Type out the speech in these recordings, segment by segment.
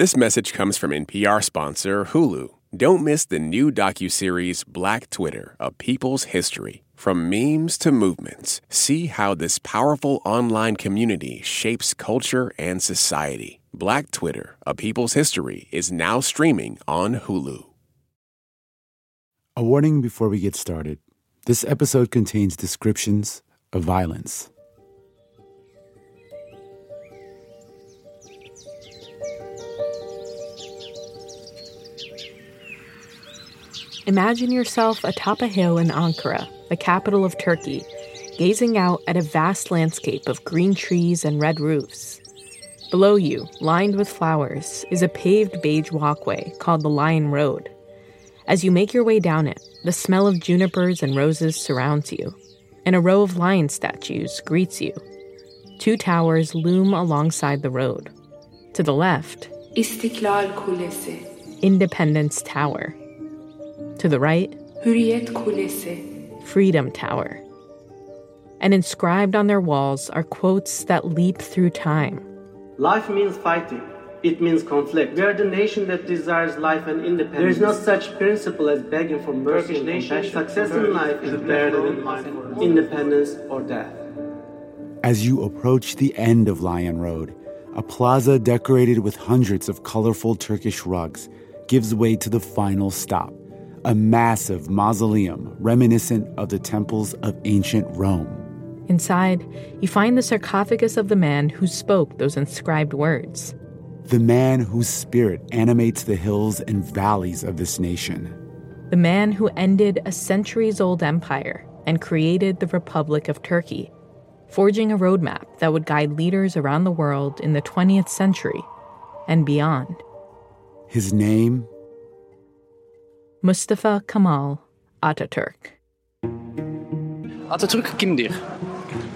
This message comes from NPR sponsor Hulu. Don't miss the new docuseries Black Twitter, A People's History. From memes to movements, see how this powerful online community shapes culture and society. Black Twitter, A People's History is now streaming on Hulu. A warning before we get started. This episode contains descriptions of violence. Imagine yourself atop a hill in Ankara, the capital of Turkey, gazing out at a vast landscape of green trees and red roofs. Below you, lined with flowers, is a paved beige walkway called the Lion Road. As you make your way down it, the smell of junipers and roses surrounds you, and a row of lion statues greets you. Two towers loom alongside the road. To the left, İstiklal Kulesi, Independence Tower. To the right, Freedom Tower. And inscribed on their walls are quotes that leap through time. Life means fighting. It means conflict. We are the nation that desires life and independence. There is no such principle as begging for mercy and compassion. Success in life is better than life independence or death. As you approach the end of Lion Road, a plaza decorated with hundreds of colorful Turkish rugs gives way to the final stop a massive mausoleum reminiscent of the temples of ancient Rome. Inside, you find the sarcophagus of the man who spoke those inscribed words. The man whose spirit animates the hills and valleys of this nation. The man who ended a centuries old empire and created the Republic of Turkey, forging a roadmap that would guide leaders around the world in the 20th century and beyond. His name Mustafa Kemal Ataturk. Atatürk kimdir?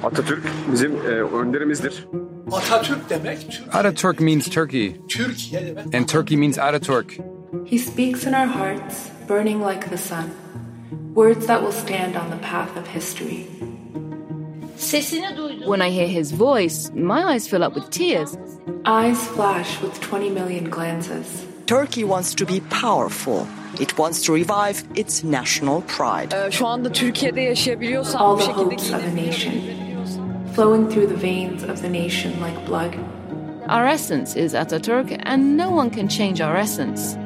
Atatürk bizim e, önderimizdir. Atatürk demek Türk. Ataturk means Turkey, Türkiye demek. and Turkey means Ataturk. He speaks in our hearts, burning like the sun. Words that will stand on the path of history. When I hear his voice, my eyes fill up with tears. Eyes flash with 20 million glances. Turkey wants to be powerful. It wants to revive its national pride. Uh, şu anda Türkiye'de yaşayabiliyorsam All the hopes of a nation, flowing through the veins of the nation like blood. Our essence is Ataturk, and no one can change our essence.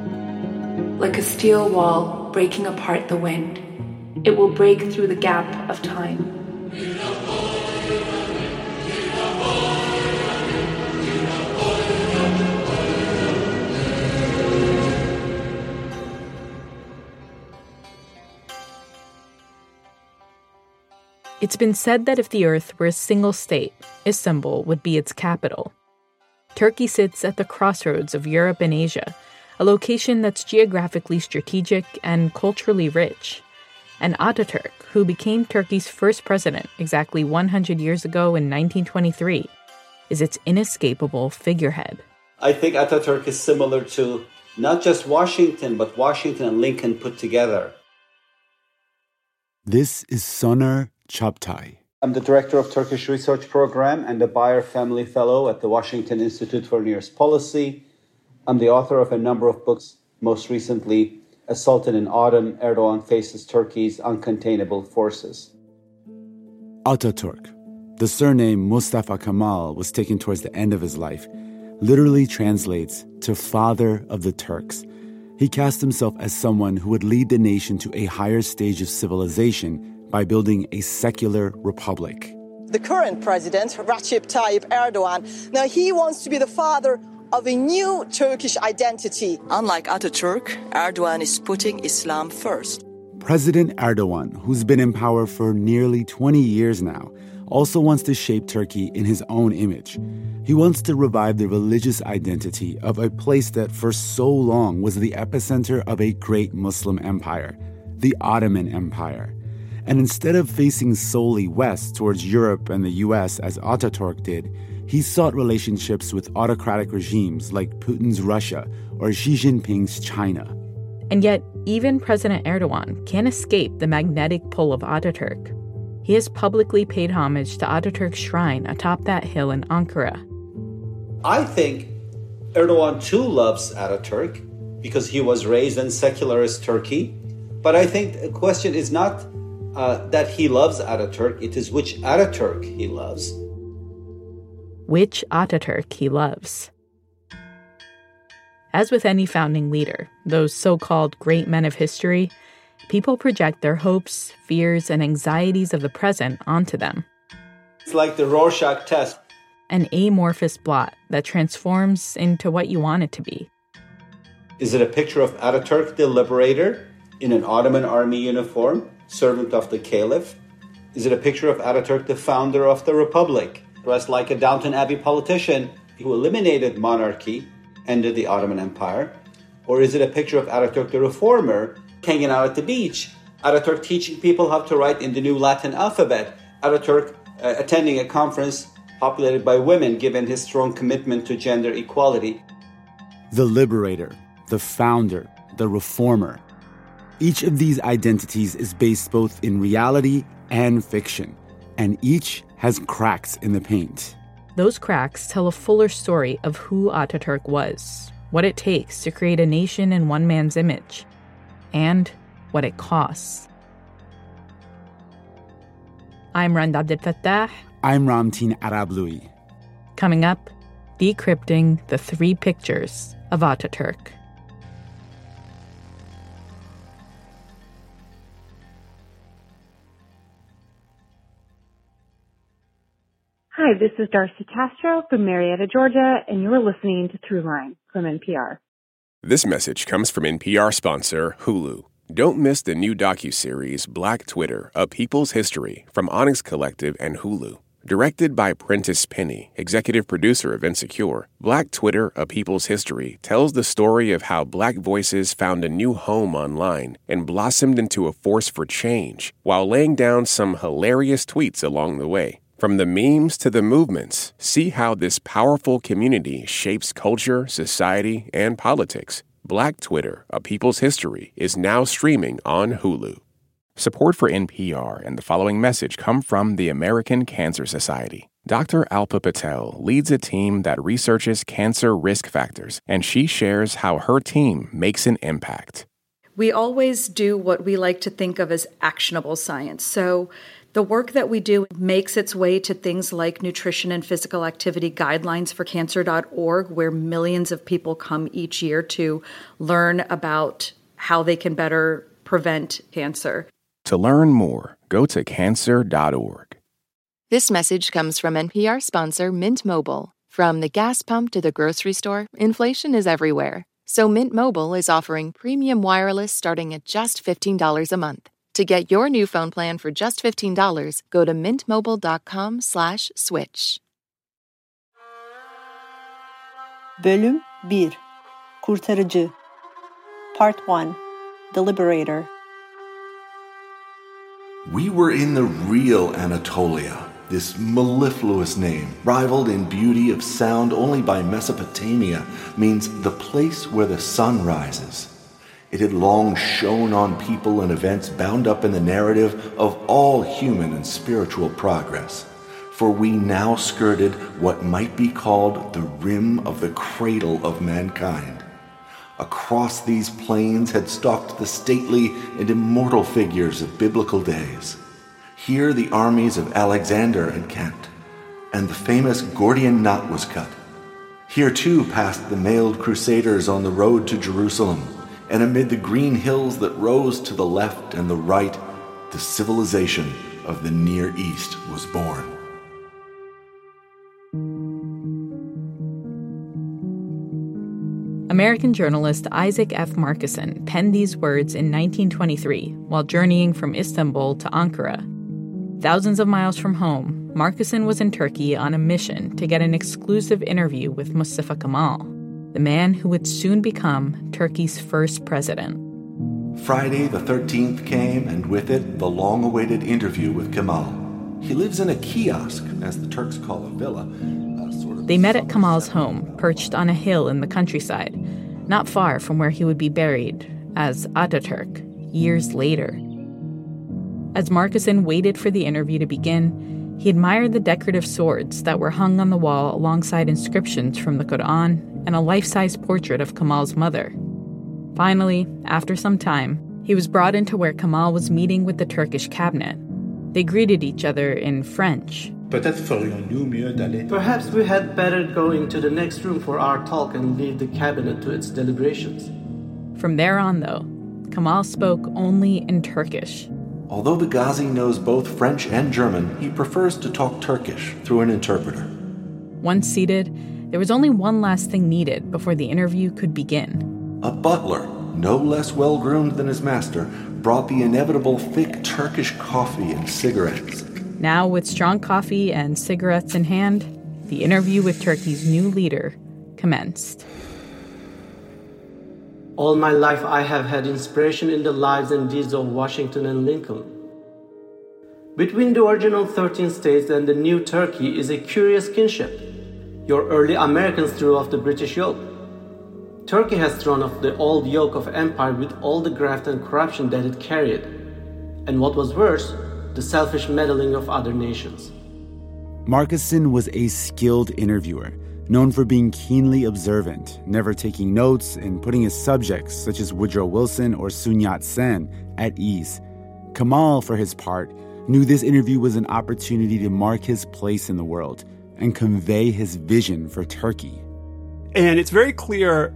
Like a steel wall breaking apart the wind, it will break through the gap of time. It's been said that if the Earth were a single state, Istanbul would be its capital. Turkey sits at the crossroads of Europe and Asia, a location that's geographically strategic and culturally rich. And Ataturk, who became Turkey's first president exactly 100 years ago in 1923, is its inescapable figurehead. I think Ataturk is similar to not just Washington, but Washington and Lincoln put together. This is Soner Cagaptay. I'm the director of Turkish Research Program and a Beyer Family Fellow at the Washington Institute for Near East Policy. I'm the author of a number of books, most recently, A Sultan in Autumn Erdogan Faces Turkey's Uncontainable Forces. Ataturk, the surname Mustafa Kemal was taken towards the end of his life, literally translates to father of the Turks. He cast himself as someone who would lead the nation to a higher stage of civilization by building a secular republic. The current president, Recep Tayyip Erdogan, now he wants to be the father of a new Turkish identity. Unlike Ataturk, Erdogan is putting Islam first. President Erdogan, who's been in power for nearly 20 years now, also wants to shape Turkey in his own image. He wants to revive the religious identity of a place that for so long was the epicenter of a great Muslim empire, the Ottoman Empire. And instead of facing solely west towards Europe and the US as Ataturk did, he sought relationships with autocratic regimes like Putin's Russia or Xi Jinping's China. And yet, even President Erdogan can't escape the magnetic pull of Ataturk. He has publicly paid homage to Ataturk's shrine atop that hill in Ankara. I think Erdogan too loves Ataturk because he was raised in secularist Turkey. But I think the question is not uh, that he loves Ataturk, it is which Ataturk he loves. Which Ataturk he loves. As with any founding leader, those so called great men of history, people project their hopes, fears, and anxieties of the present onto them. It's like the Rorschach test an amorphous blot that transforms into what you want it to be. Is it a picture of Ataturk the Liberator in an Ottoman army uniform, servant of the Caliph? Is it a picture of Ataturk the founder of the Republic, dressed like a Downton Abbey politician who eliminated monarchy, ended the Ottoman Empire? Or is it a picture of Ataturk the Reformer hanging out at the beach? Ataturk teaching people how to write in the new Latin alphabet? Ataturk uh, attending a conference populated by women given his strong commitment to gender equality. The liberator, the founder, the reformer. Each of these identities is based both in reality and fiction, and each has cracks in the paint. Those cracks tell a fuller story of who Ataturk was, what it takes to create a nation in one man's image, and what it costs. I'm Rand Abdel Fattah. I'm Ramtin Arablouei. Coming up, decrypting the three pictures of Ataturk. Hi, this is Darcy Castro from Marietta, Georgia, and you're listening to Throughline from NPR. This message comes from NPR sponsor Hulu. Don't miss the new docu-series Black Twitter: A People's History from Onyx Collective and Hulu. Directed by Prentice Penny, executive producer of Insecure, Black Twitter, A People's History tells the story of how black voices found a new home online and blossomed into a force for change while laying down some hilarious tweets along the way. From the memes to the movements, see how this powerful community shapes culture, society, and politics. Black Twitter, A People's History is now streaming on Hulu. Support for NPR and the following message come from the American Cancer Society. Dr. Alpa Patel leads a team that researches cancer risk factors, and she shares how her team makes an impact. We always do what we like to think of as actionable science. So, the work that we do makes its way to things like nutrition and physical activity guidelines for cancer.org, where millions of people come each year to learn about how they can better prevent cancer. To learn more, go to cancer.org. This message comes from NPR sponsor Mint Mobile. From the gas pump to the grocery store, inflation is everywhere. So Mint Mobile is offering premium wireless starting at just $15 a month. To get your new phone plan for just $15, go to mintmobile.com slash switch. Bölüm 1 Kurtarıcı Part 1 The Liberator We were in the real Anatolia, this mellifluous name, rivaled in beauty of sound only by Mesopotamia, means the place where the sun rises. It had long shone on people and events bound up in the narrative of all human and spiritual progress. For we now skirted what might be called the rim of the cradle of mankind. Across these plains had stalked the stately and immortal figures of biblical days. Here the armies of Alexander encamped, and the famous Gordian knot was cut. Here too passed the mailed crusaders on the road to Jerusalem, and amid the green hills that rose to the left and the right, the civilization of the Near East was born. American journalist Isaac F. Marcosson penned these words in 1923 while journeying from Istanbul to Ankara. Thousands of miles from home, Marcosson was in Turkey on a mission to get an exclusive interview with Mustafa Kemal, the man who would soon become Turkey's first president. Friday the 13th came, and with it, the long awaited interview with Kemal. He lives in a kiosk, as the Turks call a villa, they met at Kemal's home, perched on a hill in the countryside, not far from where he would be buried as Ataturk years later. As Marcosson waited for the interview to begin, he admired the decorative swords that were hung on the wall alongside inscriptions from the Quran and a life size portrait of Kemal's mother. Finally, after some time, he was brought into where Kemal was meeting with the Turkish cabinet. They greeted each other in French. Perhaps we had better go into the next room for our talk and leave the cabinet to its deliberations. From there on, though, Kemal spoke only in Turkish. Although the Ghazi knows both French and German, he prefers to talk Turkish through an interpreter. Once seated, there was only one last thing needed before the interview could begin. A butler, no less well groomed than his master, brought the inevitable thick Turkish coffee and cigarettes. Now, with strong coffee and cigarettes in hand, the interview with Turkey's new leader commenced. All my life, I have had inspiration in the lives and deeds of Washington and Lincoln. Between the original 13 states and the new Turkey is a curious kinship. Your early Americans threw off the British yoke. Turkey has thrown off the old yoke of empire with all the graft and corruption that it carried. And what was worse, the selfish meddling of other nations. Marcosson was a skilled interviewer, known for being keenly observant, never taking notes, and putting his subjects, such as Woodrow Wilson or Sun Yat sen, at ease. Kemal, for his part, knew this interview was an opportunity to mark his place in the world and convey his vision for Turkey. And it's very clear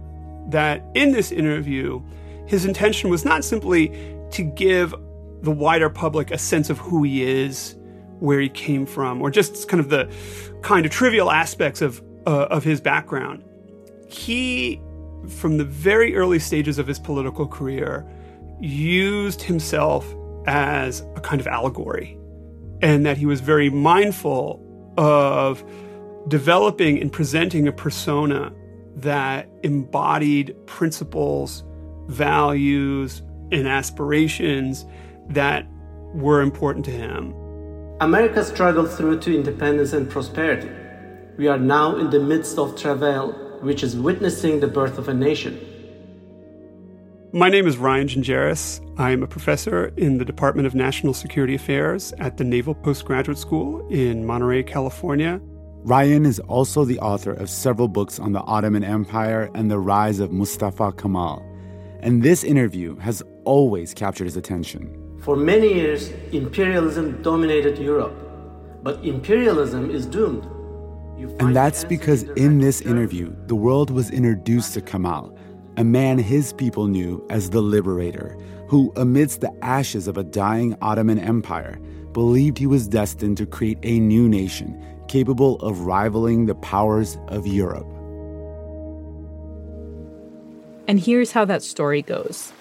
that in this interview, his intention was not simply to give the wider public a sense of who he is, where he came from, or just kind of the kind of trivial aspects of uh, of his background. He, from the very early stages of his political career, used himself as a kind of allegory, and that he was very mindful of developing and presenting a persona that embodied principles, values, and aspirations that were important to him. America struggled through to independence and prosperity. We are now in the midst of travail, which is witnessing the birth of a nation. My name is Ryan Gingeris. I am a professor in the Department of National Security Affairs at the Naval Postgraduate School in Monterey, California. Ryan is also the author of several books on the Ottoman Empire and the rise of Mustafa Kemal. And this interview has always captured his attention. For many years, imperialism dominated Europe, but imperialism is doomed. And that's because in this interview, the world was introduced to Kemal, a man his people knew as the liberator, who, amidst the ashes of a dying Ottoman Empire, believed he was destined to create a new nation capable of rivaling the powers of Europe. And here's how that story goes.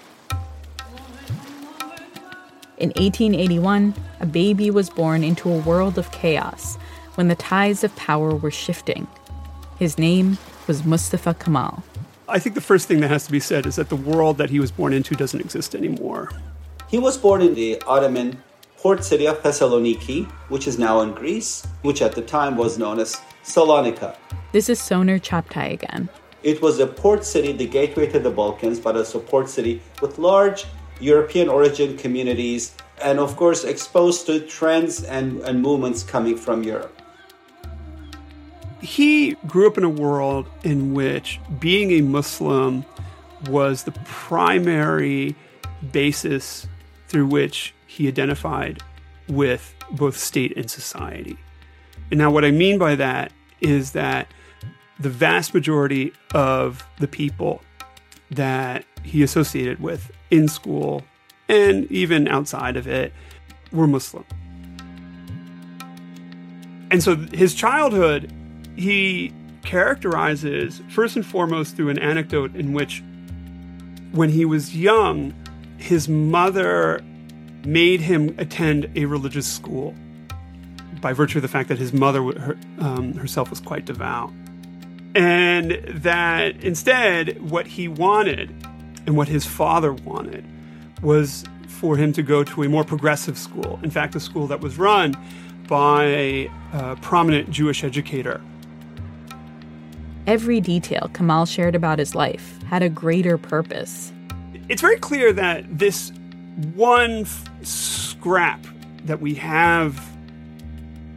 In 1881, a baby was born into a world of chaos when the tides of power were shifting. His name was Mustafa Kemal. I think the first thing that has to be said is that the world that he was born into doesn't exist anymore. He was born in the Ottoman port city of Thessaloniki, which is now in Greece, which at the time was known as Salonika. This is Soner Cagaptay again. It was a port city, the gateway to the Balkans, but also a port city with large European origin communities, and of course, exposed to trends and, and movements coming from Europe. He grew up in a world in which being a Muslim was the primary basis through which he identified with both state and society. And now, what I mean by that is that the vast majority of the people that he associated with in school and even outside of it were Muslim. And so his childhood, he characterizes first and foremost through an anecdote in which, when he was young, his mother made him attend a religious school by virtue of the fact that his mother her, um, herself was quite devout. And that instead, what he wanted and what his father wanted was for him to go to a more progressive school. In fact, a school that was run by a prominent Jewish educator. Every detail Kemal shared about his life had a greater purpose. It's very clear that this one f- scrap that we have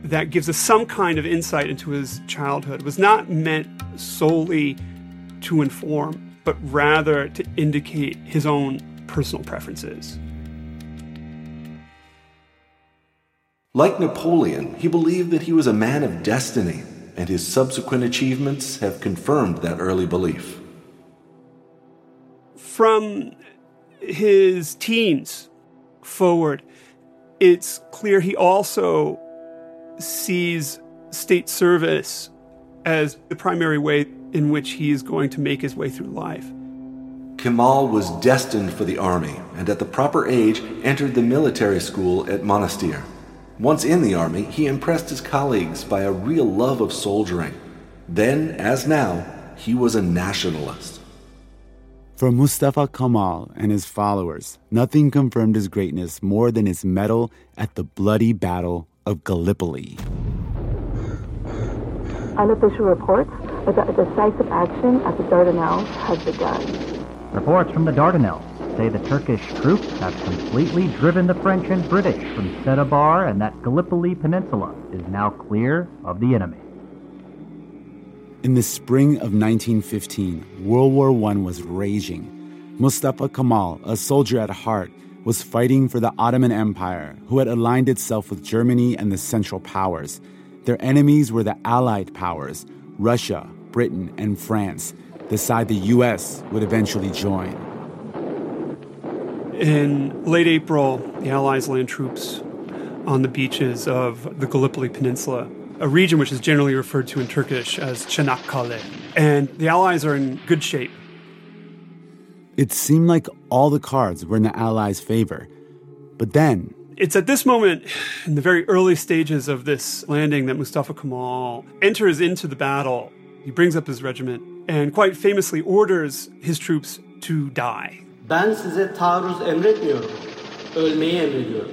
that gives us some kind of insight into his childhood was not meant solely to inform, but rather to indicate his own personal preferences. Like Napoleon, he believed that he was a man of destiny, and his subsequent achievements have confirmed that early belief. From his teens forward, it's clear he also sees state service as the primary way in which he is going to make his way through life. Kemal was destined for the army and at the proper age entered the military school at Monastir. Once in the army, he impressed his colleagues by a real love of soldiering. Then, as now, he was a nationalist. For Mustafa Kemal and his followers, nothing confirmed his greatness more than his medal at the bloody Battle of Gallipoli. Unofficial reports are that a decisive action at the Dardanelles has begun. Reports from the Dardanelles say the Turkish troops have completely driven the French and British from Sedabar and that Gallipoli Peninsula is now clear of the enemy. In the spring of 1915, World War I was raging. Mustafa Kemal, a soldier at heart, was fighting for the Ottoman Empire, who had aligned itself with Germany and the Central Powers. Their enemies were the Allied powers Russia, Britain, and France, the side the U.S. would eventually join. In late April, the Allies land troops on the beaches of the Gallipoli Peninsula, a region which is generally referred to in Turkish as Çanakkale. And the Allies are in good shape. It seemed like all the cards were in the Allies' favor. But then, it's at this moment, in the very early stages of this landing, that Mustafa Kemal enters into the battle. He brings up his regiment and quite famously orders his troops to die. Ben size taarruz emretmiyorum. Ölmeyi emrediyorum.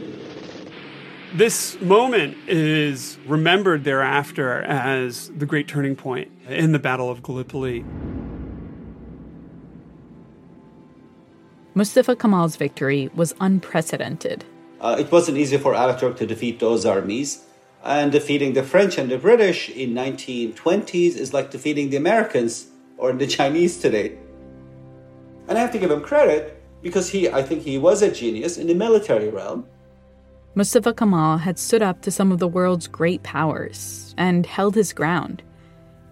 This moment is remembered thereafter as the great turning point in the Battle of Gallipoli. Mustafa Kemal's victory was unprecedented. Uh, it wasn't easy for Ataturk to defeat those armies. And defeating the French and the British in 1920s is like defeating the Americans or the Chinese today. And I have to give him credit because he, I think he was a genius in the military realm. Mustafa Kemal had stood up to some of the world's great powers and held his ground.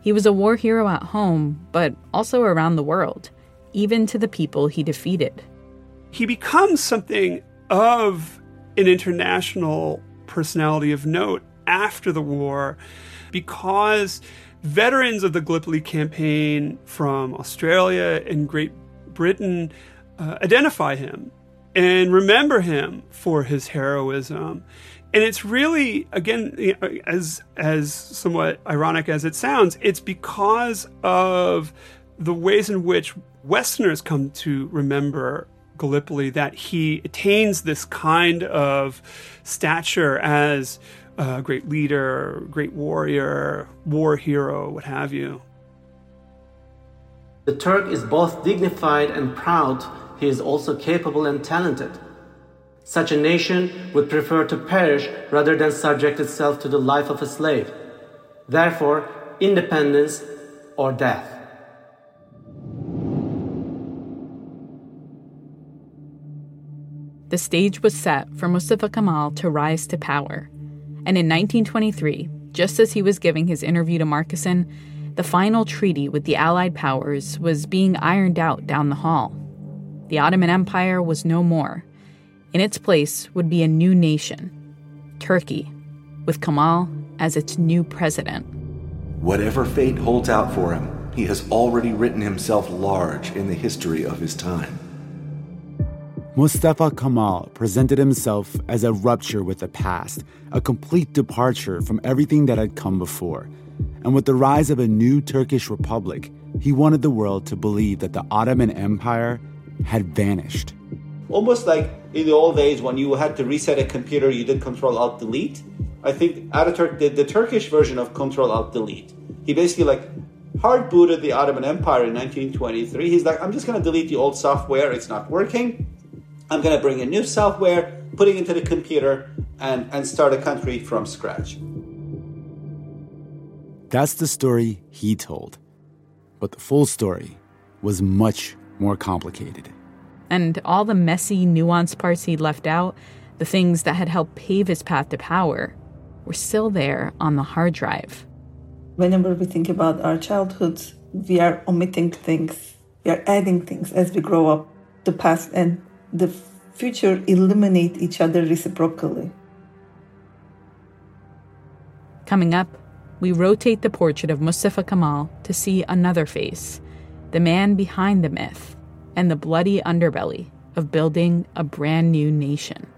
He was a war hero at home, but also around the world, even to the people he defeated. He becomes something of an international personality of note after the war because veterans of the Gallipoli campaign from Australia and Great Britain uh, identify him and remember him for his heroism. And it's really, again, as as somewhat ironic as it sounds, it's because of the ways in which Westerners come to remember Gallipoli that he attains this kind of stature as a great leader, great warrior, war hero, what have you. The Turk is both dignified and proud, he is also capable and talented. Such a nation would prefer to perish rather than subject itself to the life of a slave. Therefore, independence or death. The stage was set for Mustafa Kemal to rise to power. And in 1923, just as he was giving his interview to Marcosson, the final treaty with the Allied powers was being ironed out down the hall. The Ottoman Empire was no more. In its place would be a new nation, Turkey, with Kemal as its new president. Whatever fate holds out for him, he has already written himself large in the history of his time. Mustafa Kemal presented himself as a rupture with the past, a complete departure from everything that had come before. And with the rise of a new Turkish republic, he wanted the world to believe that the Ottoman Empire had vanished. Almost like in the old days when you had to reset a computer, you did Control Alt Delete. I think Ataturk did the Turkish version of Control Alt Delete. He basically like hard booted the Ottoman Empire in 1923. He's like, I'm just going to delete the old software. It's not working. I'm going to bring in new software, putting into the computer, and, and start a country from scratch. That's the story he told. But the full story was much more complicated. And all the messy, nuanced parts he'd left out, the things that had helped pave his path to power, were still there on the hard drive. Whenever we think about our childhoods, we are omitting things, we are adding things as we grow up. The past and the future eliminate each other reciprocally. Coming up, we rotate the portrait of Mustafa Kemal to see another face the man behind the myth and the bloody underbelly of building a brand new nation.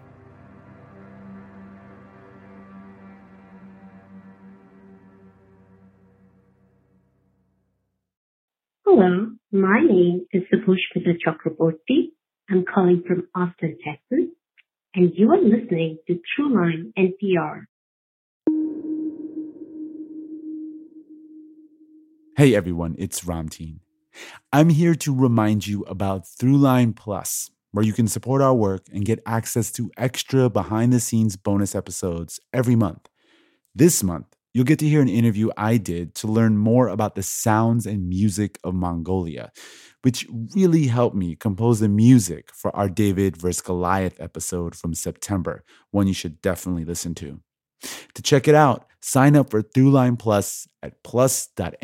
Hello, my name is Subhushpita Chakraborty. I'm calling from Austin, Texas, and you are listening to Throughline NPR. Hey everyone, it's Ramtin. I'm here to remind you about Throughline Plus, where you can support our work and get access to extra behind the scenes bonus episodes every month. This month, you'll get to hear an interview I did to learn more about the sounds and music of Mongolia, which really helped me compose the music for our David vs. Goliath episode from September, one you should definitely listen to. To check it out, sign up for Throughline Plus at plus.npr.org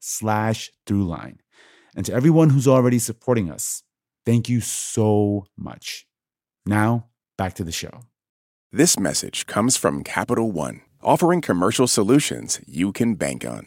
slash Throughline. And to everyone who's already supporting us, thank you so much. Now, back to the show. This message comes from Capital One, offering commercial solutions you can bank on.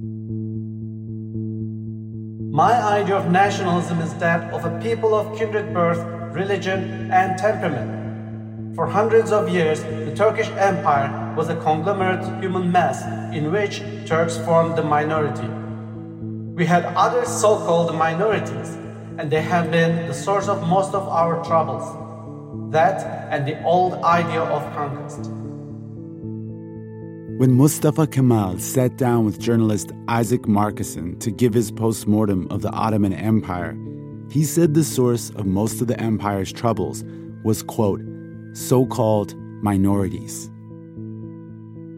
My idea of nationalism is that of a people of kindred birth, religion, and temperament. For hundreds of years, the Turkish Empire was a conglomerate human mass in which Turks formed the minority. We had other so called minorities, and they have been the source of most of our troubles. That and the old idea of conquest. When Mustafa Kemal sat down with journalist Isaac Marcosson to give his postmortem of the Ottoman Empire, he said the source of most of the empire's troubles was, quote, so called minorities.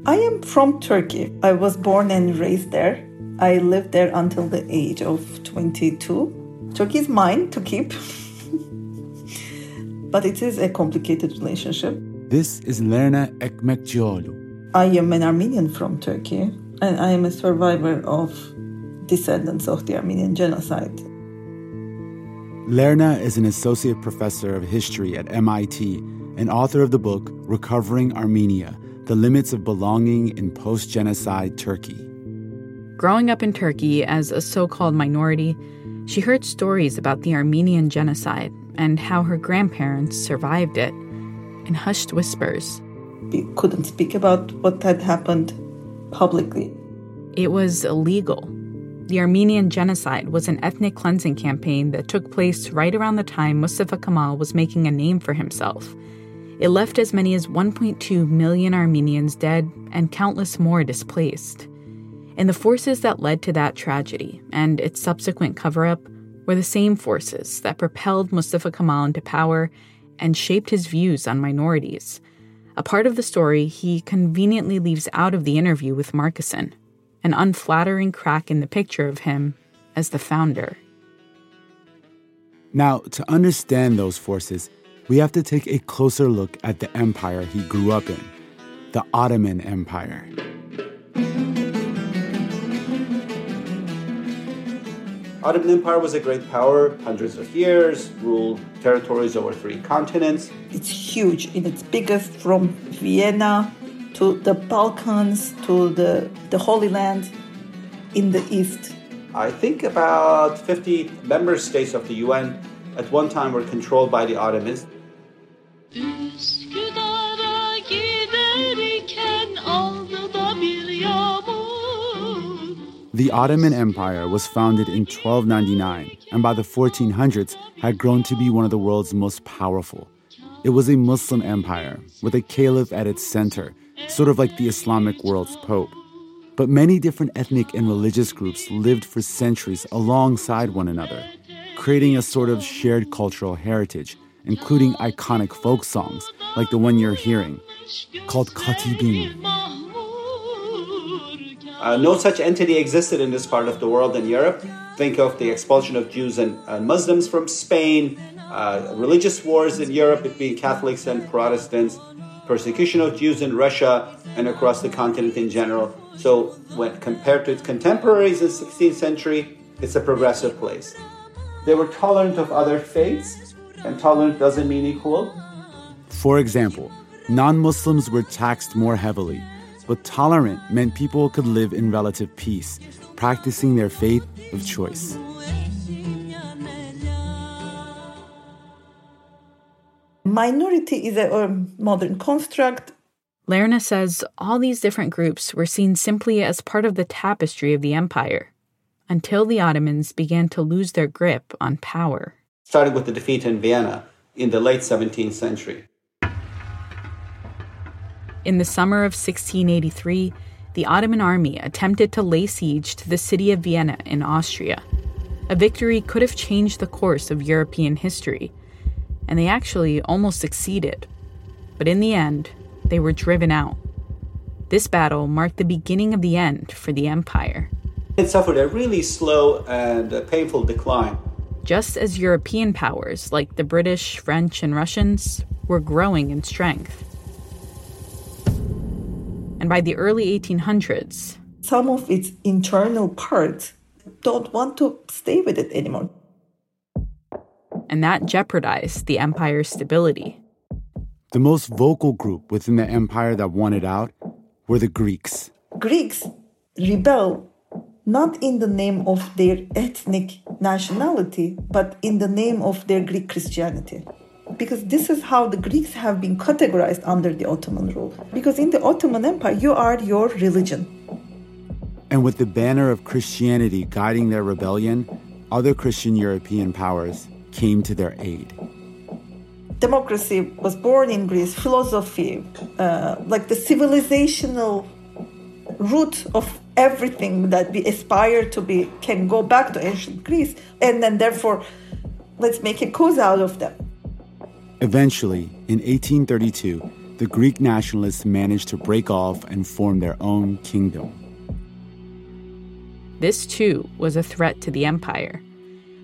I am from Turkey. I was born and raised there. I lived there until the age of 22. Turkey is mine to keep, but it is a complicated relationship. This is Lerna Ekmekcioglu. I am an Armenian from Turkey, and I am a survivor of descendants of the Armenian genocide. Lerna is an associate professor of history at MIT and author of the book Recovering Armenia The Limits of Belonging in Post Genocide Turkey. Growing up in Turkey as a so called minority, she heard stories about the Armenian genocide and how her grandparents survived it in hushed whispers we couldn't speak about what had happened publicly. It was illegal. The Armenian genocide was an ethnic cleansing campaign that took place right around the time Mustafa Kemal was making a name for himself. It left as many as 1.2 million Armenians dead and countless more displaced. And the forces that led to that tragedy and its subsequent cover up were the same forces that propelled Mustafa Kemal into power and shaped his views on minorities a part of the story he conveniently leaves out of the interview with Marcosson, an unflattering crack in the picture of him as the founder. Now, to understand those forces, we have to take a closer look at the empire he grew up in the Ottoman Empire. Ottoman Empire was a great power, hundreds of years, ruled territories over three continents. It's huge and it's biggest from Vienna to the Balkans to the, the Holy Land in the east. I think about 50 member states of the UN at one time were controlled by the Ottomans. The Ottoman Empire was founded in 1299 and by the 1400s had grown to be one of the world's most powerful. It was a Muslim empire with a caliph at its center, sort of like the Islamic world's pope. But many different ethnic and religious groups lived for centuries alongside one another, creating a sort of shared cultural heritage, including iconic folk songs like the one you're hearing, called Katibim. Uh, no such entity existed in this part of the world in Europe. Think of the expulsion of Jews and, Muslims from Spain, uh, religious wars in Europe between Catholics and Protestants, persecution of Jews in Russia and across the continent in general. So, when compared to its contemporaries in the 16th century, it's a progressive place. They were tolerant of other faiths, and tolerant doesn't mean equal. For example, non Muslims were taxed more heavily but tolerant meant people could live in relative peace, practicing their faith of choice. Minority is a modern construct. Lerna says all these different groups were seen simply as part of the tapestry of the empire until the Ottomans began to lose their grip on power. Starting with the defeat in Vienna in the late 17th century. In the summer of 1683, the Ottoman army attempted to lay siege to the city of Vienna in Austria. A victory could have changed the course of European history, and they actually almost succeeded. But in the end, they were driven out. This battle marked the beginning of the end for the empire. It suffered a really slow and painful decline. Just as European powers like the British, French, and Russians were growing in strength and by the early 1800s, some of its internal parts don't want to stay with it anymore. And that jeopardized the empire's stability. The most vocal group within the empire that wanted out were the Greeks. Greeks rebel not in the name of their ethnic nationality, but in the name of their Greek Christianity because this is how the Greeks have been categorized under the Ottoman rule. Because in the Ottoman Empire, you are your religion. And with the banner of Christianity guiding their rebellion, other Christian European powers came to their aid. Democracy was born in Greece, philosophy, uh, like the civilizational root of everything that we aspire to be, can go back to ancient Greece, and then therefore, let's make a cause out of them. Eventually, in 1832, the Greek nationalists managed to break off and form their own kingdom. This, too, was a threat to the empire.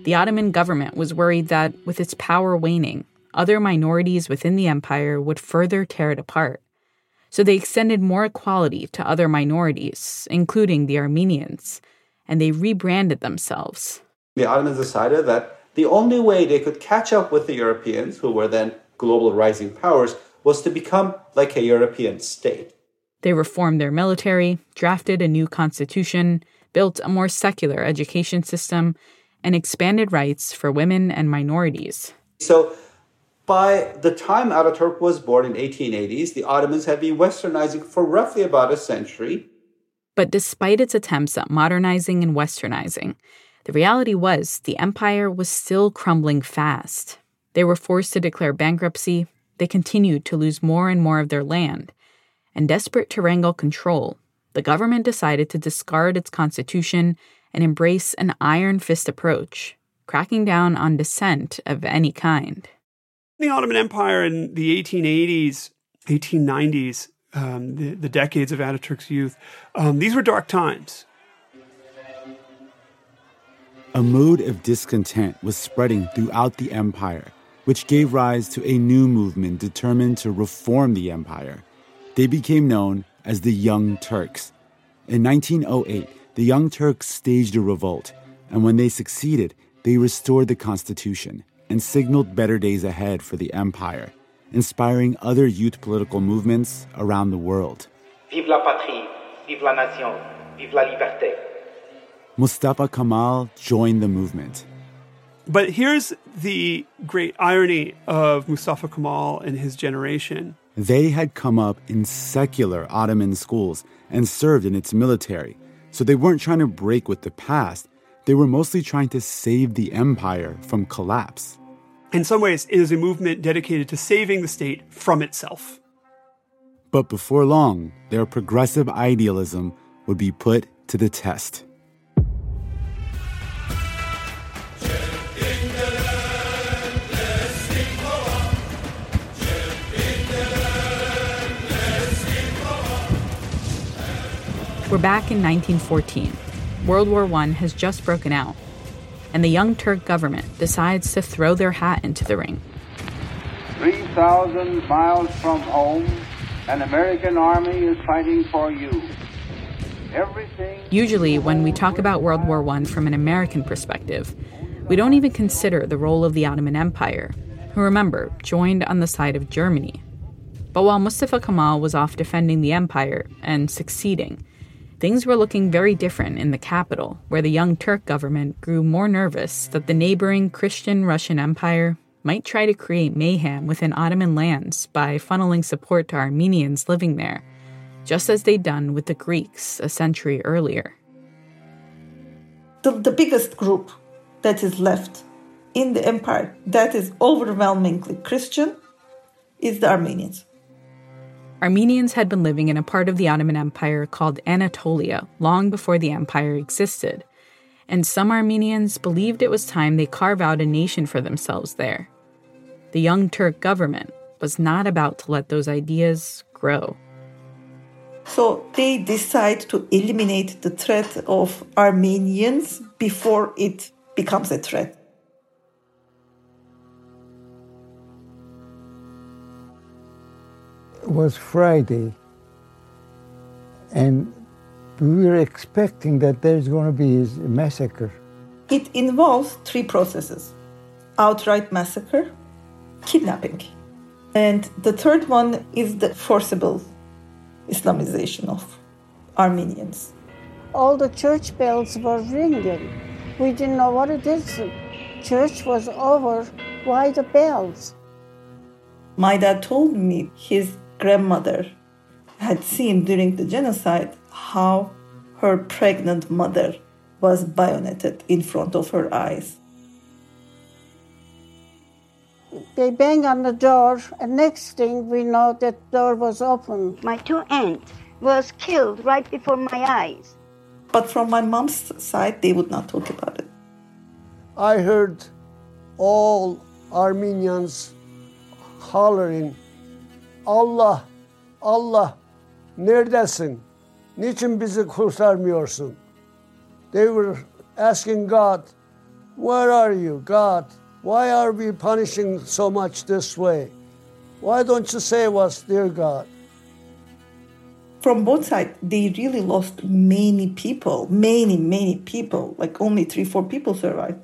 The Ottoman government was worried that, with its power waning, other minorities within the empire would further tear it apart. So they extended more equality to other minorities, including the Armenians, and they rebranded themselves. The Ottomans decided that the only way they could catch up with the Europeans, who were then global rising powers, was to become like a European state. They reformed their military, drafted a new constitution, built a more secular education system, and expanded rights for women and minorities. So, by the time Ataturk was born in 1880s, the Ottomans had been westernizing for roughly about a century. But despite its attempts at modernizing and westernizing, the reality was the empire was still crumbling fast. They were forced to declare bankruptcy, they continued to lose more and more of their land. And desperate to wrangle control, the government decided to discard its constitution and embrace an iron fist approach, cracking down on dissent of any kind. The Ottoman Empire in the 1880s 1890s, um, the, the, decades of Ataturk's youth, um, these were dark times. A mood of discontent was spreading throughout the empire, which gave rise to a new movement determined to reform the empire. They became known as the Young Turks. In 1908, the Young Turks staged a revolt, and when they succeeded, they restored the constitution and signaled better days ahead for the empire, inspiring other youth political movements around the world. Vive la patrie, vive la nation, vive la liberté. Mustafa Kemal joined the movement. But here's the great irony of Mustafa Kemal and his generation. They had come up in secular Ottoman schools and served in its military, so they weren't trying to break with the past. They were mostly trying to save the empire from collapse. In some ways, it is a movement dedicated to saving the state from itself. But before long, their progressive idealism would be put to the test. We're back in 1914. World War I has just broken out, and the Young Turk government decides to throw their hat into the ring. 3,000 miles from home, an American army is fighting for you. Everything. Usually, when we talk about World War I from an American perspective, we don't even consider the role of the Ottoman Empire, who remember joined on the side of Germany. But while Mustafa Kemal was off defending the empire and succeeding, things were looking very different in the capital, where the young Turk government grew more nervous that the neighboring Christian Russian Empire might try to create mayhem within Ottoman lands by funneling support to Armenians living there, just as they'd done with the Greeks a century earlier. The, the biggest group that is left in the empire that is overwhelmingly Christian is the Armenians. Armenians had been living in a part of the Ottoman Empire called Anatolia long before the empire existed, and some Armenians believed it was time they carve out a nation for themselves there. The young Turk government was not about to let those ideas grow. So they decide to eliminate the threat of Armenians before it becomes a threat. Was Friday, and we were expecting that there's going to be a massacre. It involves three processes outright massacre, kidnapping, and the third one is the forcible Islamization of Armenians. All the church bells were ringing. We didn't know what it is. Church was over. Why the bells? My dad told me his grandmother had seen during the genocide how her pregnant mother was bayoneted in front of her eyes. They bang on the door, and next thing we know, that door was open. My two aunts was killed right before my eyes. But from my mom's side, they would not talk about it. I heard all Armenians hollering Allah, Allah, neredesin? Niçin bizi kurtarmıyorsun? They were asking God, where are you, God? Why are we punishing so much this way? Why don't you save us, dear God? From both sides, they really lost many people, many, many people. Like only three, four people survived.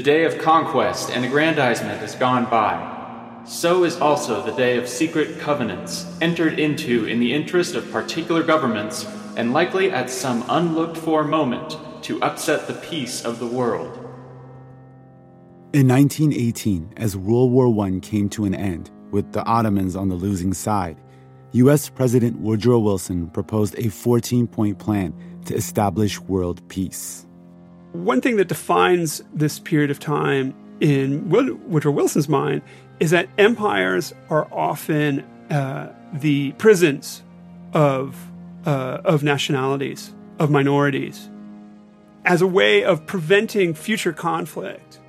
The day of conquest and aggrandizement is gone by. So is also the day of secret covenants, entered into in the interest of particular governments, and likely at some unlooked for moment to upset the peace of the world. In 1918, as World War I came to an end, with the Ottomans on the losing side, U.S. President Woodrow Wilson proposed a 14 point plan to establish world peace. One thing that defines this period of time in Woodrow Wilson's mind is that empires are often uh, the prisons of, uh, of nationalities, of minorities. As a way of preventing future conflict,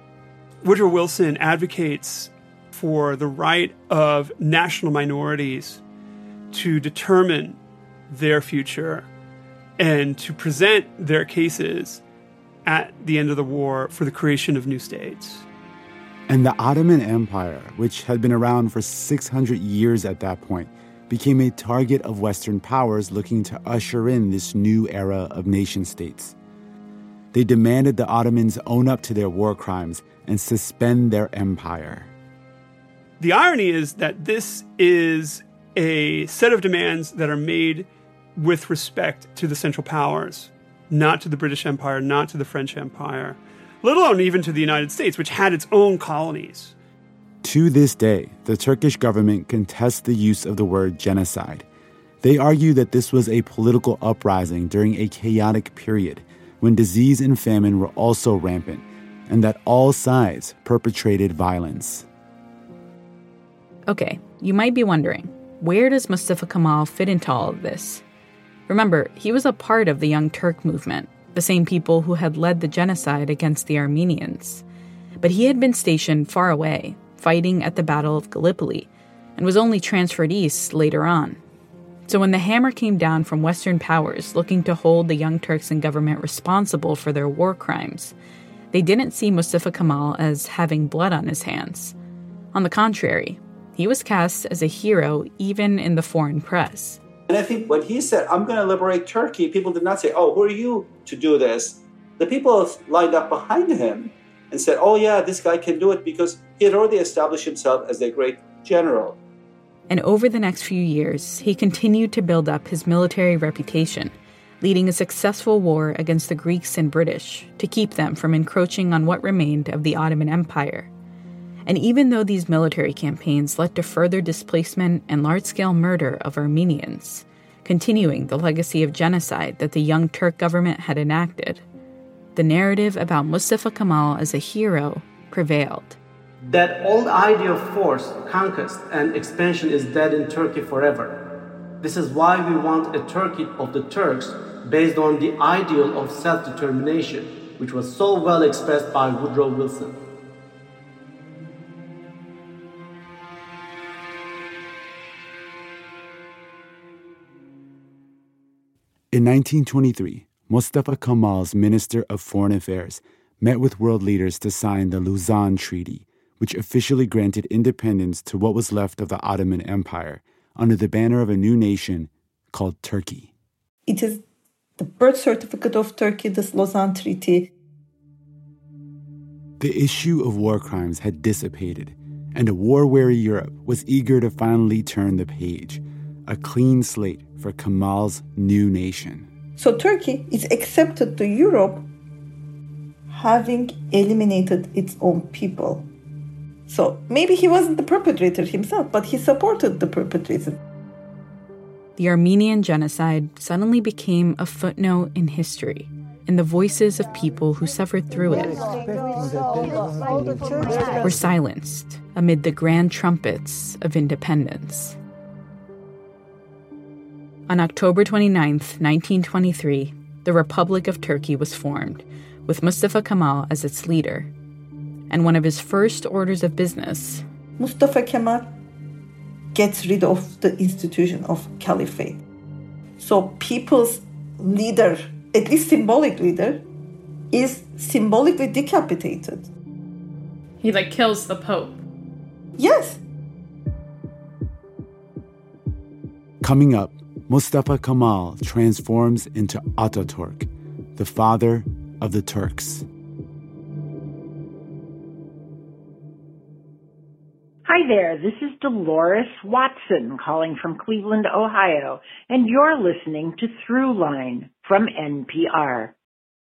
Woodrow Wilson advocates for the right of national minorities to determine their future and to present their cases at the end of the war for the creation of new states. And the Ottoman Empire, which had been around for 600 years at that point, became a target of Western powers looking to usher in this new era of nation states. They demanded the Ottomans own up to their war crimes and suspend their empire. The irony is that this is a set of demands that are made with respect to the Central Powers, not to the British Empire, not to the French Empire, let alone even to the United States, which had its own colonies. To this day, the Turkish government contests the use of the word genocide. They argue that this was a political uprising during a chaotic period when disease and famine were also rampant, and that all sides perpetrated violence. Okay, you might be wondering where does Mustafa Kemal fit into all of this? Remember, he was a part of the Young Turk movement, the same people who had led the genocide against the Armenians. But he had been stationed far away, fighting at the Battle of Gallipoli, and was only transferred east later on. So when the hammer came down from Western powers looking to hold the Young Turks and government responsible for their war crimes, they didn't see Mustafa Kemal as having blood on his hands. On the contrary, he was cast as a hero even in the foreign press. And I think when he said, I'm going to liberate Turkey, people did not say, Oh, who are you to do this? The people lined up behind him and said, Oh, yeah, this guy can do it because he had already established himself as a great general. And over the next few years, he continued to build up his military reputation, leading a successful war against the Greeks and British to keep them from encroaching on what remained of the Ottoman Empire. And even though these military campaigns led to further displacement and large scale murder of Armenians, continuing the legacy of genocide that the Young Turk government had enacted, the narrative about Mustafa Kemal as a hero prevailed. That old idea of force, conquest, and expansion is dead in Turkey forever. This is why we want a Turkey of the Turks based on the ideal of self determination, which was so well expressed by Woodrow Wilson. In 1923, Mustafa Kemal's Minister of Foreign Affairs met with world leaders to sign the Lausanne Treaty, which officially granted independence to what was left of the Ottoman Empire under the banner of a new nation called Turkey. It is the birth certificate of Turkey, this Lausanne Treaty. The issue of war crimes had dissipated, and a war weary Europe was eager to finally turn the page a clean slate for Kemal's new nation. So Turkey is accepted to Europe having eliminated its own people. So maybe he wasn't the perpetrator himself, but he supported the perpetrator. The Armenian genocide suddenly became a footnote in history, and the voices of people who suffered through it were silenced amid the grand trumpets of independence. On October 29, 1923, the Republic of Turkey was formed, with Mustafa Kemal as its leader. And one of his first orders of business Mustafa Kemal gets rid of the institution of caliphate. So people's leader, at least symbolic leader, is symbolically decapitated. He like kills the Pope. Yes. Coming up, Mustafa Kemal transforms into Ataturk, the father of the Turks. Hi there, this is Dolores Watson calling from Cleveland, Ohio, and you're listening to Throughline from NPR.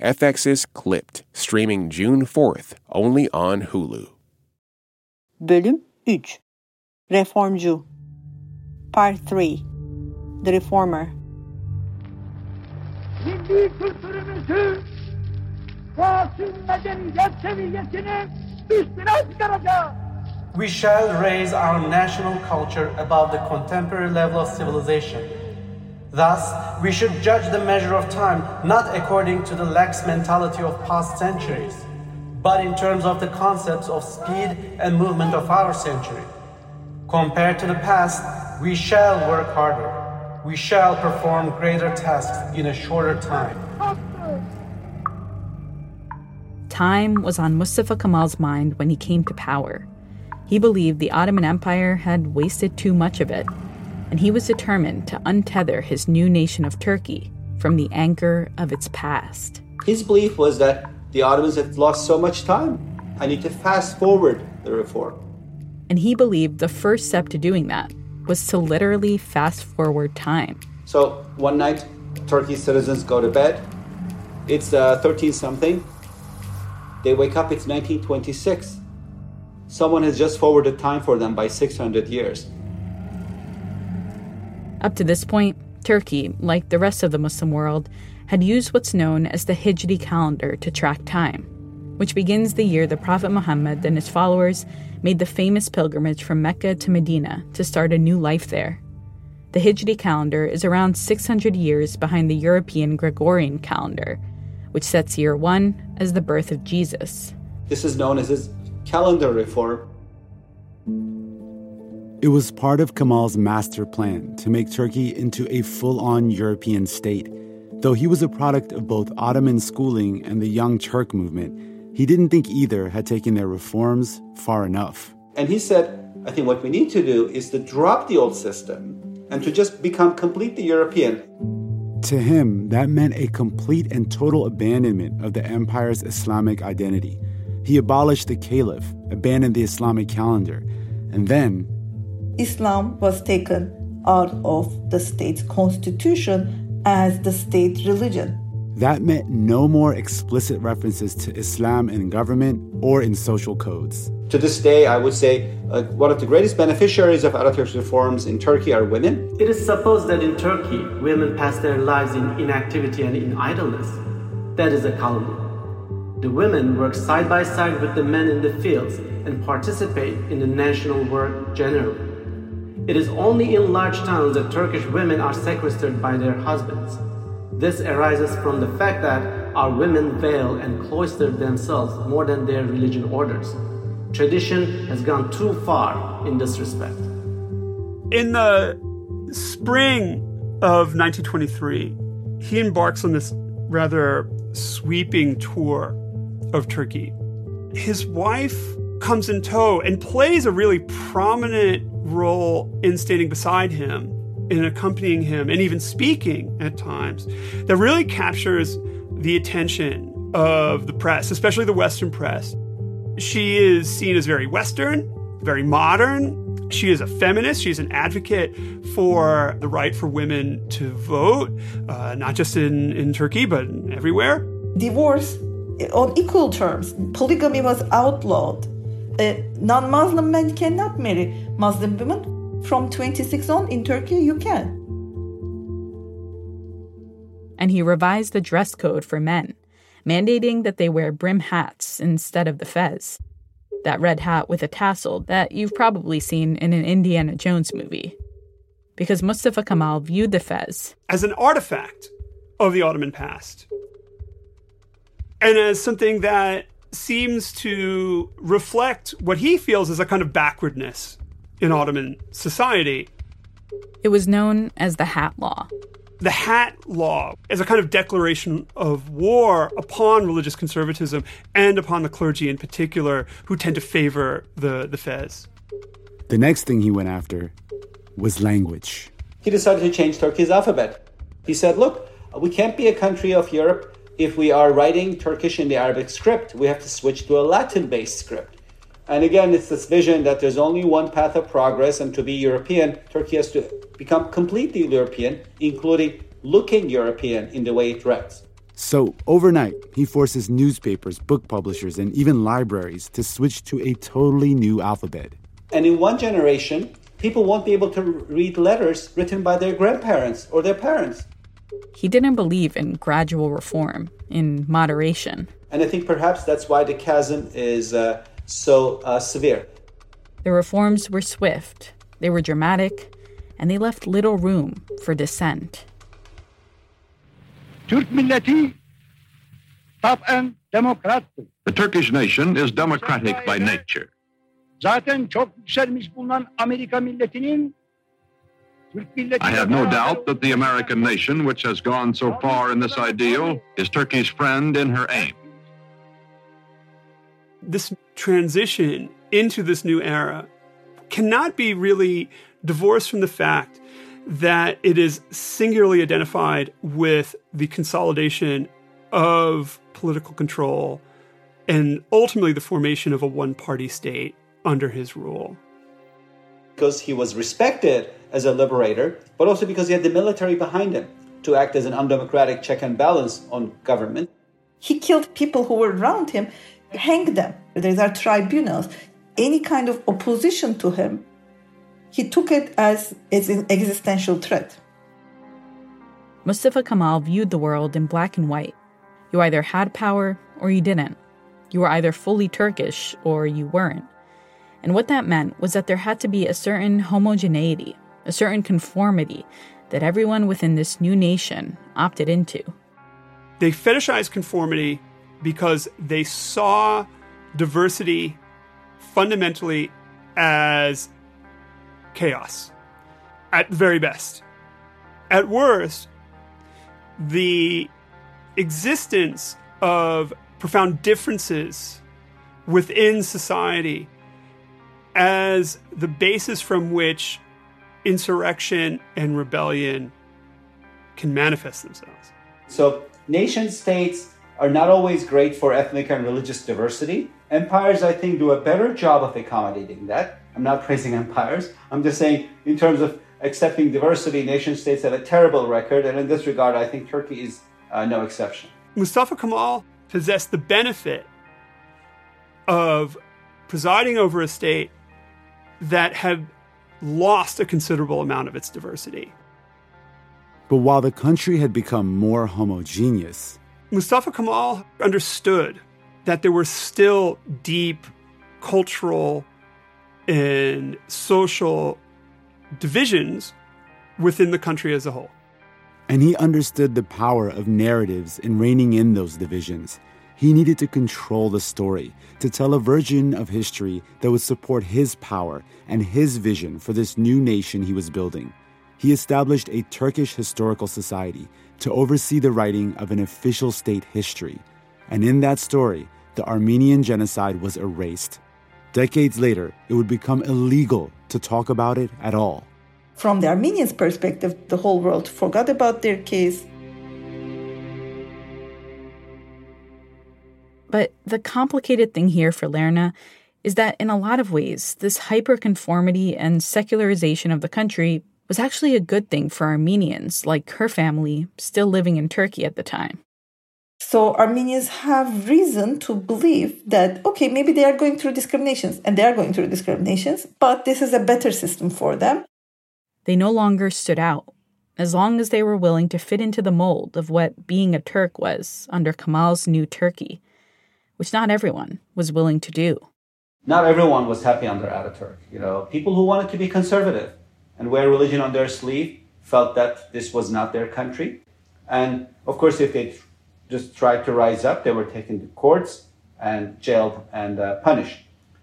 FX's Clipped, streaming June 4th, only on Hulu. Bölüm 3 Reformcu Part 3 The Reformer Milli kültürümüzü fasıl medeniyet seviyesinin üstüne çıkaracağız. We shall raise our national culture above the contemporary level of civilization. Thus, we should judge the measure of time not according to the lax mentality of past centuries, but in terms of the concepts of speed and movement of our century. Compared to the past, we shall work harder. We shall perform greater tasks in a shorter time. Time was on Mustafa Kemal's mind when he came to power. He believed the Ottoman Empire had wasted too much of it, and he was determined to untether his new nation of Turkey from the anchor of its past. His belief was that the Ottomans had lost so much time. I need to fast forward the reform. And he believed the first step to doing that was to literally fast forward time. So one night, Turkey's citizens go to bed. It's uh, 13 something. They wake up, it's 1926. Someone has just forwarded time for them by 600 years. Up to this point, Turkey, like the rest of the Muslim world, had used what's known as the Hijri calendar to track time, which begins the year the Prophet Muhammad and his followers made the famous pilgrimage from Mecca to Medina to start a new life there. The Hijri calendar is around 600 years behind the European Gregorian calendar, which sets year one as the birth of Jesus. This is known as his calendar reform. It was part of Kemal's master plan to make Turkey into a full on European state. Though he was a product of both Ottoman schooling and the Young Turk movement, he didn't think either had taken their reforms far enough. And he said, I think what we need to do is to drop the old system and to just become completely European. To him, that meant a complete and total abandonment of the empire's Islamic identity. He abolished the caliph, abandoned the Islamic calendar, and then Islam was taken out of the state's constitution as the state religion. That meant no more explicit references to Islam in government or in social codes. To this day, I would say uh, one of the greatest beneficiaries of Ataturk's reforms in Turkey are women. It is supposed that in Turkey, women pass their lives in inactivity and in idleness. That is a calumny. The women work side by side with the men in the fields and participate in the national work generally. It is only in large towns that Turkish women are sequestered by their husbands. This arises from the fact that our women veil and cloister themselves more than their religion orders. Tradition has gone too far in this respect. In the spring of 1923, he embarks on this rather sweeping tour of Turkey. His wife comes in tow and plays a really prominent role in standing beside him, in accompanying him, and even speaking at times that really captures the attention of the press, especially the Western press. She is seen as very Western, very modern. She is a feminist. She's an advocate for the right for women to vote, uh, not just in, in Turkey, but everywhere. Divorce on equal terms. Polygamy was outlawed. A non Muslim men cannot marry Muslim women. From 26 on in Turkey, you can. And he revised the dress code for men, mandating that they wear brim hats instead of the fez. That red hat with a tassel that you've probably seen in an Indiana Jones movie. Because Mustafa Kemal viewed the fez as an artifact of the Ottoman past and as something that seems to reflect what he feels is a kind of backwardness in Ottoman society. It was known as the Hat Law. the hat law as a kind of declaration of war upon religious conservatism and upon the clergy in particular, who tend to favor the, the fez. The next thing he went after was language. He decided to change Turkey's alphabet. He said, look, we can't be a country of Europe if we are writing Turkish in the Arabic script. We have to switch to a Latin based script. And again, it's this vision that there's only one path of progress, and to be European, Turkey has to become completely European, including looking European in the way it writes. So, overnight, he forces newspapers, book publishers, and even libraries to switch to a totally new alphabet. And in one generation, people won't be able to read letters written by their grandparents or their parents. He didn't believe in gradual reform, in moderation. And I think perhaps that's why the chasm is uh, so uh, severe. The reforms were swift, they were dramatic, and they left little room for dissent. Türk milleti tapen demokrattır. The Turkish nation is democratic by nature. Zaten çok yükselmiş bulunan Amerika milletinin I have no doubt that the American nation, which has gone so far in this ideal, is Turkey's friend in her aim. This transition into this new era cannot be really divorced from the fact that it is singularly identified with the consolidation of political control and ultimately the formation of a one party state under his rule. Because he was respected as a liberator, but also because he had the military behind him to act as an undemocratic check and balance on government. He killed people who were around him, hanged them. There's our tribunals. Any kind of opposition to him, he took it as, as an existential threat. Mustafa Kemal viewed the world in black and white. You either had power or you didn't. You were either fully Turkish or you weren't. And what that meant was that there had to be a certain homogeneity, a certain conformity that everyone within this new nation opted into. They fetishized conformity because they saw diversity fundamentally as chaos at very best. At worst, the existence of profound differences within society as the basis from which insurrection and rebellion can manifest themselves. So, nation states are not always great for ethnic and religious diversity. Empires, I think, do a better job of accommodating that. I'm not praising empires. I'm just saying, in terms of accepting diversity, nation states have a terrible record, and in this regard, I think Turkey is uh, no exception. Mustafa Kemal possessed the benefit of presiding over a state that had lost a considerable amount of its diversity. But while the country had become more homogeneous, Mustafa Kemal understood that there were still deep cultural and social divisions within the country as a whole. And he understood the power of narratives in reining in those divisions. He needed to control the story, to tell a version of history that would support his power and his vision for this new nation he was building. He established a Turkish Historical Society to oversee the writing of an official state history. And in that story, the Armenian genocide was erased. Decades later, it would become illegal to talk about it at all. From the Armenians' perspective, the whole world forgot about their case. But the complicated thing here for Lerna is that in a lot of ways, this hyperconformity and secularization of the country was actually a good thing for Armenians, like her family, still living in Turkey at the time. So Armenians have reason to believe that, okay, maybe they are going through discriminations, and they are going through discriminations, but this is a better system for them. They no longer stood out, as long as they were willing to fit into the mold of what being a Turk was under Kemal's new Turkey, which not everyone was willing to do. Not everyone was happy under Ataturk. You know, people who wanted to be conservative and wear religion on their sleeve felt that this was not their country. And of course, if they just tried to rise up, they were taken to courts and jailed and uh, punished.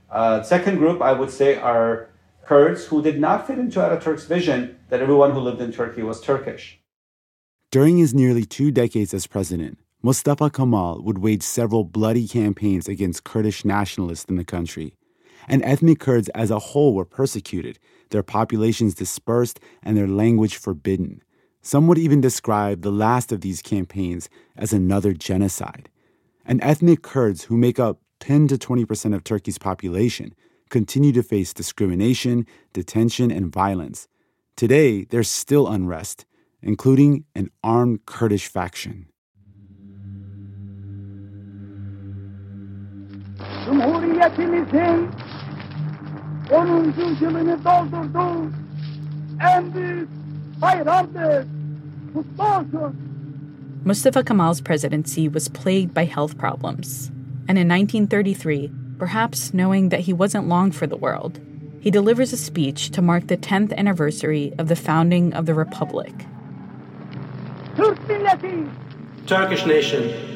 Uh, second group, I would say, are Kurds who did not fit into Ataturk's vision that everyone who lived in Turkey was Turkish. During his nearly two decades as president, Mustafa Kemal would wage several bloody campaigns against Kurdish nationalists in the country. And ethnic Kurds as a whole were persecuted, their populations dispersed, and their language forbidden. Some would even describe the last of these campaigns as another genocide. And ethnic Kurds, who make up 10 to 20% of Turkey's population, continue to face discrimination, detention, and violence. Today, there's still unrest, including an armed Kurdish faction. Cumhuriyetimizin 10. yılını doldurdu. En büyük bayramdır. Kutlu olsun. Mustafa Kemal's presidency was plagued by health problems. And in 1933, perhaps knowing that he wasn't long for the world, he delivers a speech to mark the 10th anniversary of the founding of the Republic. Turkish nation,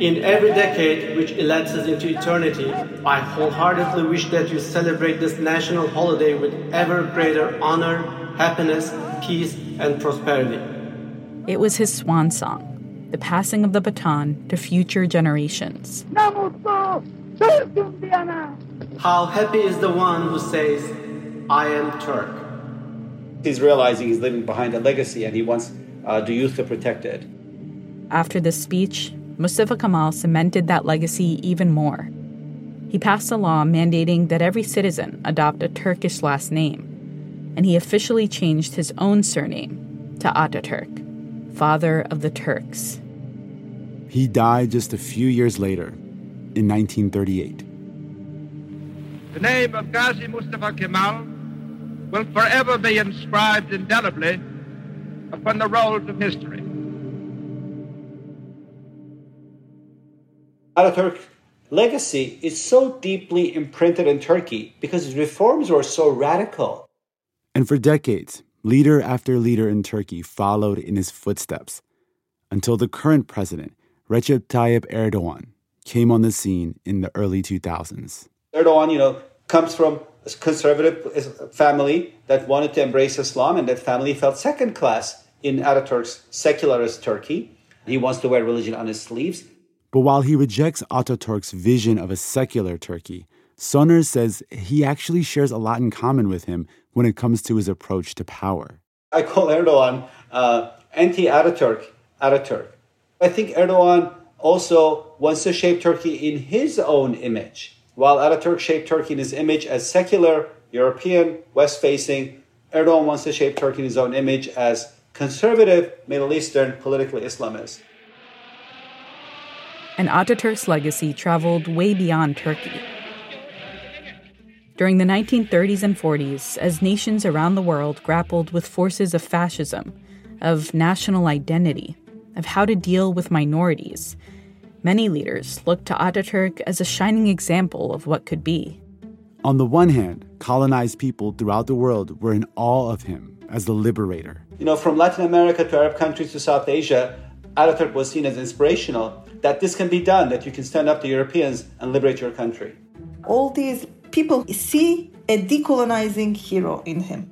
in every decade which elapses into eternity, I wholeheartedly wish that you celebrate this national holiday with ever greater honor, happiness, peace, and prosperity. It was his swan song, the passing of the baton to future generations. How happy is the one who says, I am Turk. He's realizing he's leaving behind a legacy and he wants uh, the youth to protect it. After this speech, Mustafa Kemal cemented that legacy even more. He passed a law mandating that every citizen adopt a Turkish last name, and he officially changed his own surname to Ataturk, father of the Turks. He died just a few years later, in 1938. The name of Ghazi Mustafa Kemal will forever be inscribed indelibly upon the rolls of history. Ataturk's legacy is so deeply imprinted in Turkey because his reforms were so radical. And for decades, leader after leader in Turkey followed in his footsteps until the current president, Recep Tayyip Erdogan, came on the scene in the early 2000s. Erdogan, you know, comes from a conservative family that wanted to embrace Islam, and that family felt second class in Ataturk's secularist Turkey. He wants to wear religion on his sleeves. But while he rejects Ataturk's vision of a secular Turkey, Soner says he actually shares a lot in common with him when it comes to his approach to power. I call Erdogan uh, anti Ataturk, Ataturk. I think Erdogan also wants to shape Turkey in his own image. While Ataturk shaped Turkey in his image as secular, European, West facing, Erdogan wants to shape Turkey in his own image as conservative, Middle Eastern, politically Islamist. And Ataturk's legacy traveled way beyond Turkey. During the 1930s and 40s, as nations around the world grappled with forces of fascism, of national identity, of how to deal with minorities, many leaders looked to Ataturk as a shining example of what could be. On the one hand, colonized people throughout the world were in awe of him as the liberator. You know, from Latin America to Arab countries to South Asia, Ataturk was seen as inspirational that this can be done, that you can stand up to Europeans and liberate your country. All these people see a decolonizing hero in him.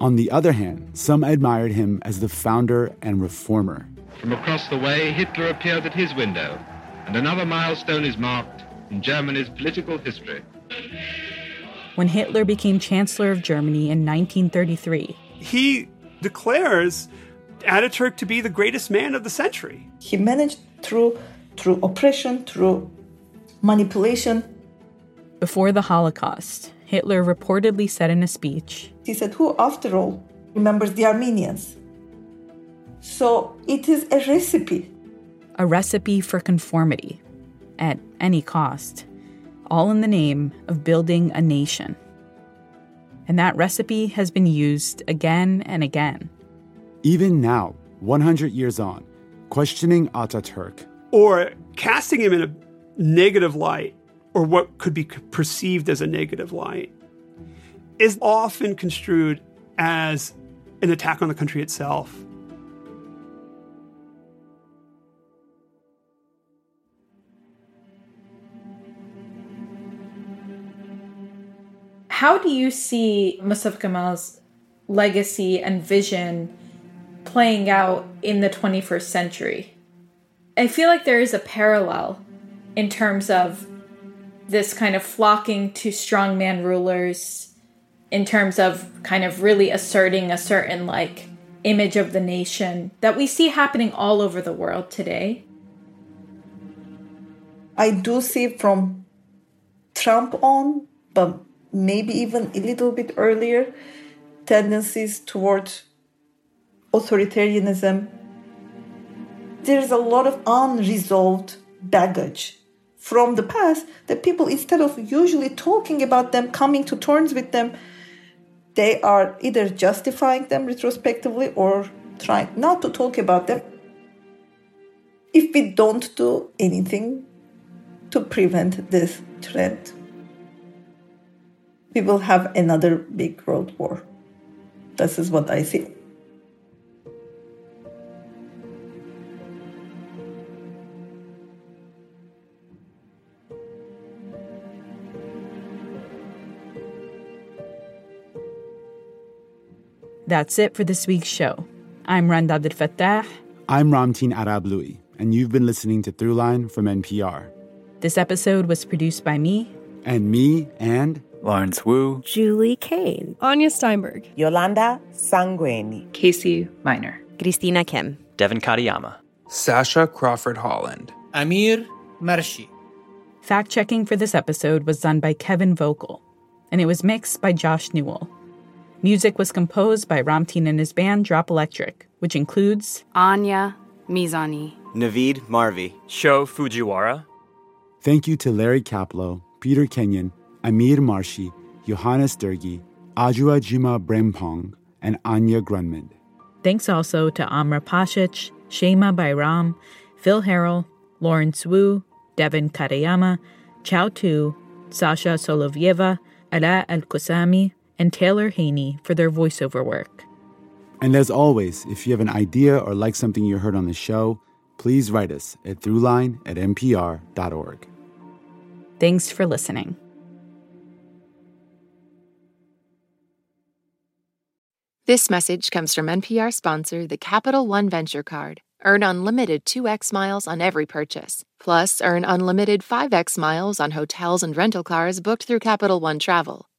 On the other hand, some admired him as the founder and reformer. From across the way, Hitler appeared at his window, and another milestone is marked in Germany's political history. When Hitler became Chancellor of Germany in 1933, he declares Ataturk to be the greatest man of the century. He managed through through oppression, through manipulation. Before the Holocaust, Hitler reportedly said in a speech, He said, Who, after all, remembers the Armenians? So it is a recipe. A recipe for conformity at any cost, all in the name of building a nation. And that recipe has been used again and again. Even now, 100 years on, questioning Ataturk or casting him in a negative light or what could be perceived as a negative light is often construed as an attack on the country itself. How do you see Mustafa Kemal's legacy and vision playing out in the 21st century. I feel like there is a parallel in terms of this kind of flocking to strongman rulers, in terms of kind of really asserting a certain like image of the nation that we see happening all over the world today. I do see from Trump on, but maybe even a little bit earlier, tendencies towards authoritarianism. There's a lot of unresolved baggage from the past that people, instead of usually talking about them, coming to terms with them, they are either justifying them retrospectively or trying not to talk about them. If we don't do anything to prevent this trend, we will have another big world war. This is what I see. That's it for this week's show. I'm Rund Abdelfatah. I'm Ramtin Arablouei, and you've been listening to Throughline from NPR. This episode was produced by me. And me and Lawrence Wu, Julie Caine, Anya Steinberg, Yolanda Sangweni, Casey Miner, Christina Kim, Devin Katayama, Sasha Crawford Holland, Amir Marshi. Fact checking for this episode was done by Kevin Vogel, and it was mixed by Josh Newell. Music was composed by Ramtin and his band Drop Electric, which includes Anya Mizani, Navid Marvi, Sho Fujiwara. Thank you to Larry Kaplow, Peter Kenyon, Amir Marshi, Johannes Doerge, Ajua Jima Brempong, and Anya Grundmann. Thanks also to Amra Pasic, Shema Bairam, Phil Harrell, Lawrence Wu, Devin Katayama, Chao Tu, Sasha Solovyeva, Ala Al Kusami, and Taylor Haney for their voiceover work. And as always, if you have an idea or like something you heard on the show, please write us at throughline at npr.org. Thanks for listening. This message comes from NPR sponsor, the Capital One Venture Card. Earn unlimited 2x miles on every purchase. Plus, earn unlimited 5x miles on hotels and rental cars booked through Capital One Travel.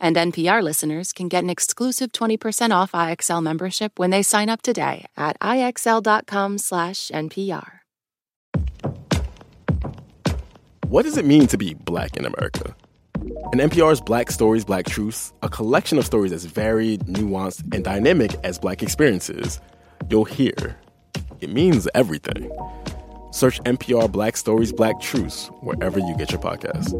And NPR listeners can get an exclusive 20% off IXL membership when they sign up today at IXL.com/NPR. What does it mean to be black in America? In NPR's Black Stories, Black Truths, a collection of stories as varied, nuanced, and dynamic as black experiences, you'll hear it means everything. Search NPR Black Stories, Black Truths wherever you get your podcasts.